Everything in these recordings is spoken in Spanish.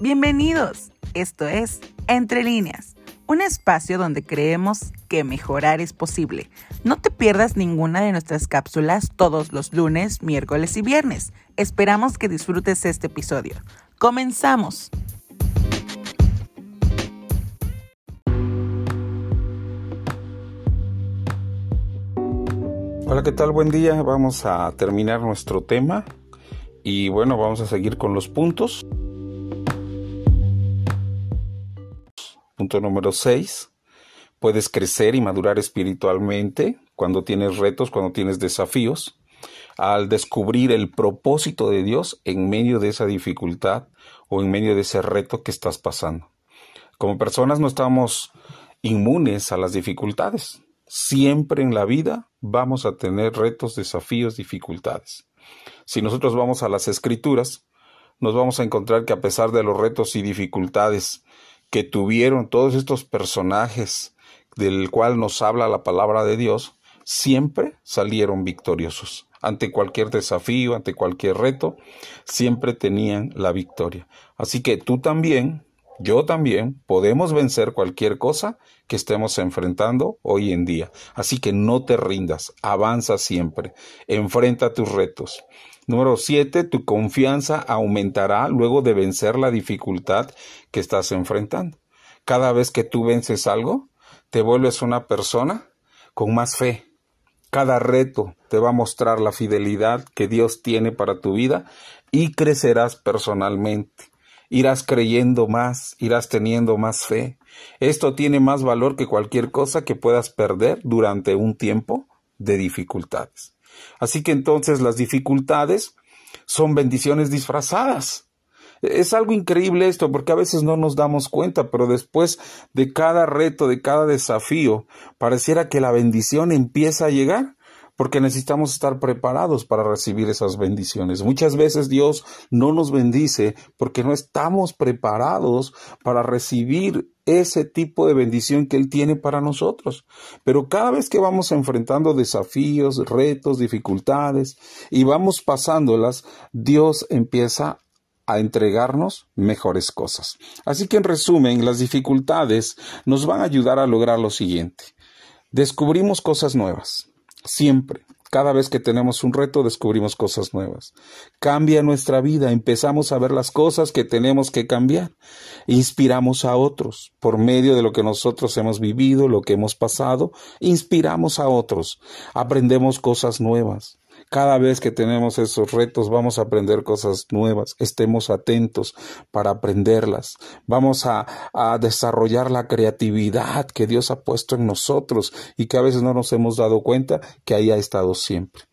Bienvenidos. Esto es Entre líneas, un espacio donde creemos que mejorar es posible. No te pierdas ninguna de nuestras cápsulas todos los lunes, miércoles y viernes. Esperamos que disfrutes este episodio. Comenzamos. Hola, ¿qué tal? Buen día. Vamos a terminar nuestro tema y bueno, vamos a seguir con los puntos. Punto número 6. Puedes crecer y madurar espiritualmente cuando tienes retos, cuando tienes desafíos, al descubrir el propósito de Dios en medio de esa dificultad o en medio de ese reto que estás pasando. Como personas no estamos inmunes a las dificultades. Siempre en la vida vamos a tener retos, desafíos, dificultades. Si nosotros vamos a las escrituras, nos vamos a encontrar que a pesar de los retos y dificultades que tuvieron todos estos personajes del cual nos habla la palabra de Dios, siempre salieron victoriosos. Ante cualquier desafío, ante cualquier reto, siempre tenían la victoria. Así que tú también, yo también, podemos vencer cualquier cosa que estemos enfrentando hoy en día. Así que no te rindas, avanza siempre, enfrenta tus retos. Número siete, tu confianza aumentará luego de vencer la dificultad que estás enfrentando. Cada vez que tú vences algo, te vuelves una persona con más fe. Cada reto te va a mostrar la fidelidad que Dios tiene para tu vida y crecerás personalmente. Irás creyendo más, irás teniendo más fe. Esto tiene más valor que cualquier cosa que puedas perder durante un tiempo de dificultades. Así que entonces las dificultades son bendiciones disfrazadas. Es algo increíble esto porque a veces no nos damos cuenta, pero después de cada reto, de cada desafío, pareciera que la bendición empieza a llegar porque necesitamos estar preparados para recibir esas bendiciones. Muchas veces Dios no nos bendice porque no estamos preparados para recibir ese tipo de bendición que Él tiene para nosotros. Pero cada vez que vamos enfrentando desafíos, retos, dificultades y vamos pasándolas, Dios empieza a entregarnos mejores cosas. Así que en resumen, las dificultades nos van a ayudar a lograr lo siguiente. Descubrimos cosas nuevas Siempre. Cada vez que tenemos un reto descubrimos cosas nuevas. Cambia nuestra vida, empezamos a ver las cosas que tenemos que cambiar. Inspiramos a otros por medio de lo que nosotros hemos vivido, lo que hemos pasado. Inspiramos a otros. Aprendemos cosas nuevas. Cada vez que tenemos esos retos vamos a aprender cosas nuevas. Estemos atentos para aprenderlas. Vamos a, desarrollar la creatividad que Dios ha puesto en nosotros y que a veces no nos hemos dado cuenta que ahí ha estado siempre.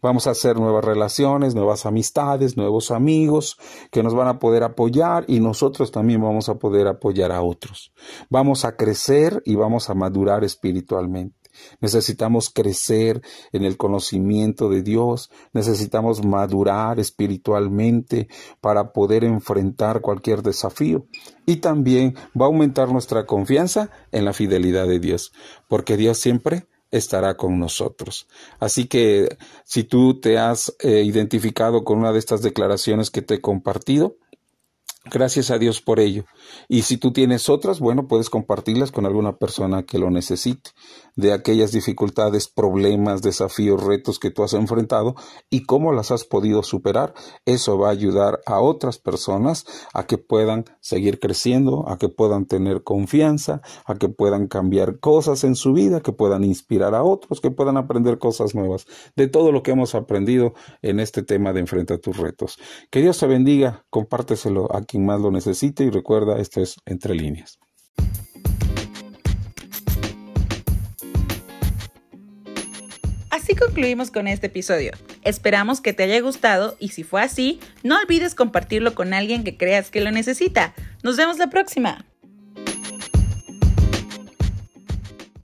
Vamos a hacer nuevas relaciones, nuevas amistades, nuevos amigos que nos van a poder apoyar y nosotros también vamos a poder apoyar a otros. Vamos a crecer y vamos a madurar espiritualmente. Necesitamos crecer en el conocimiento de Dios, necesitamos madurar espiritualmente para poder enfrentar cualquier desafío. Y también va a aumentar nuestra confianza en la fidelidad de Dios, porque Dios siempre estará con nosotros. Así que si tú te has eh, identificado con una de estas declaraciones que te he compartido, Gracias a Dios por ello. Y si tú tienes otras, bueno, puedes compartirlas con alguna persona que lo necesite, de aquellas dificultades, problemas, desafíos, retos que tú has enfrentado y cómo las has podido superar. Eso va a ayudar a otras personas a que puedan seguir creciendo, a que puedan tener confianza, a que puedan cambiar cosas en su vida, que puedan inspirar a otros, que puedan aprender cosas nuevas. De todo lo que hemos aprendido en este tema de enfrentar tus retos. Que Dios te bendiga, compárteselo quien más lo necesite y recuerda, esto es entre líneas. Así concluimos con este episodio. Esperamos que te haya gustado y si fue así, no olvides compartirlo con alguien que creas que lo necesita. Nos vemos la próxima.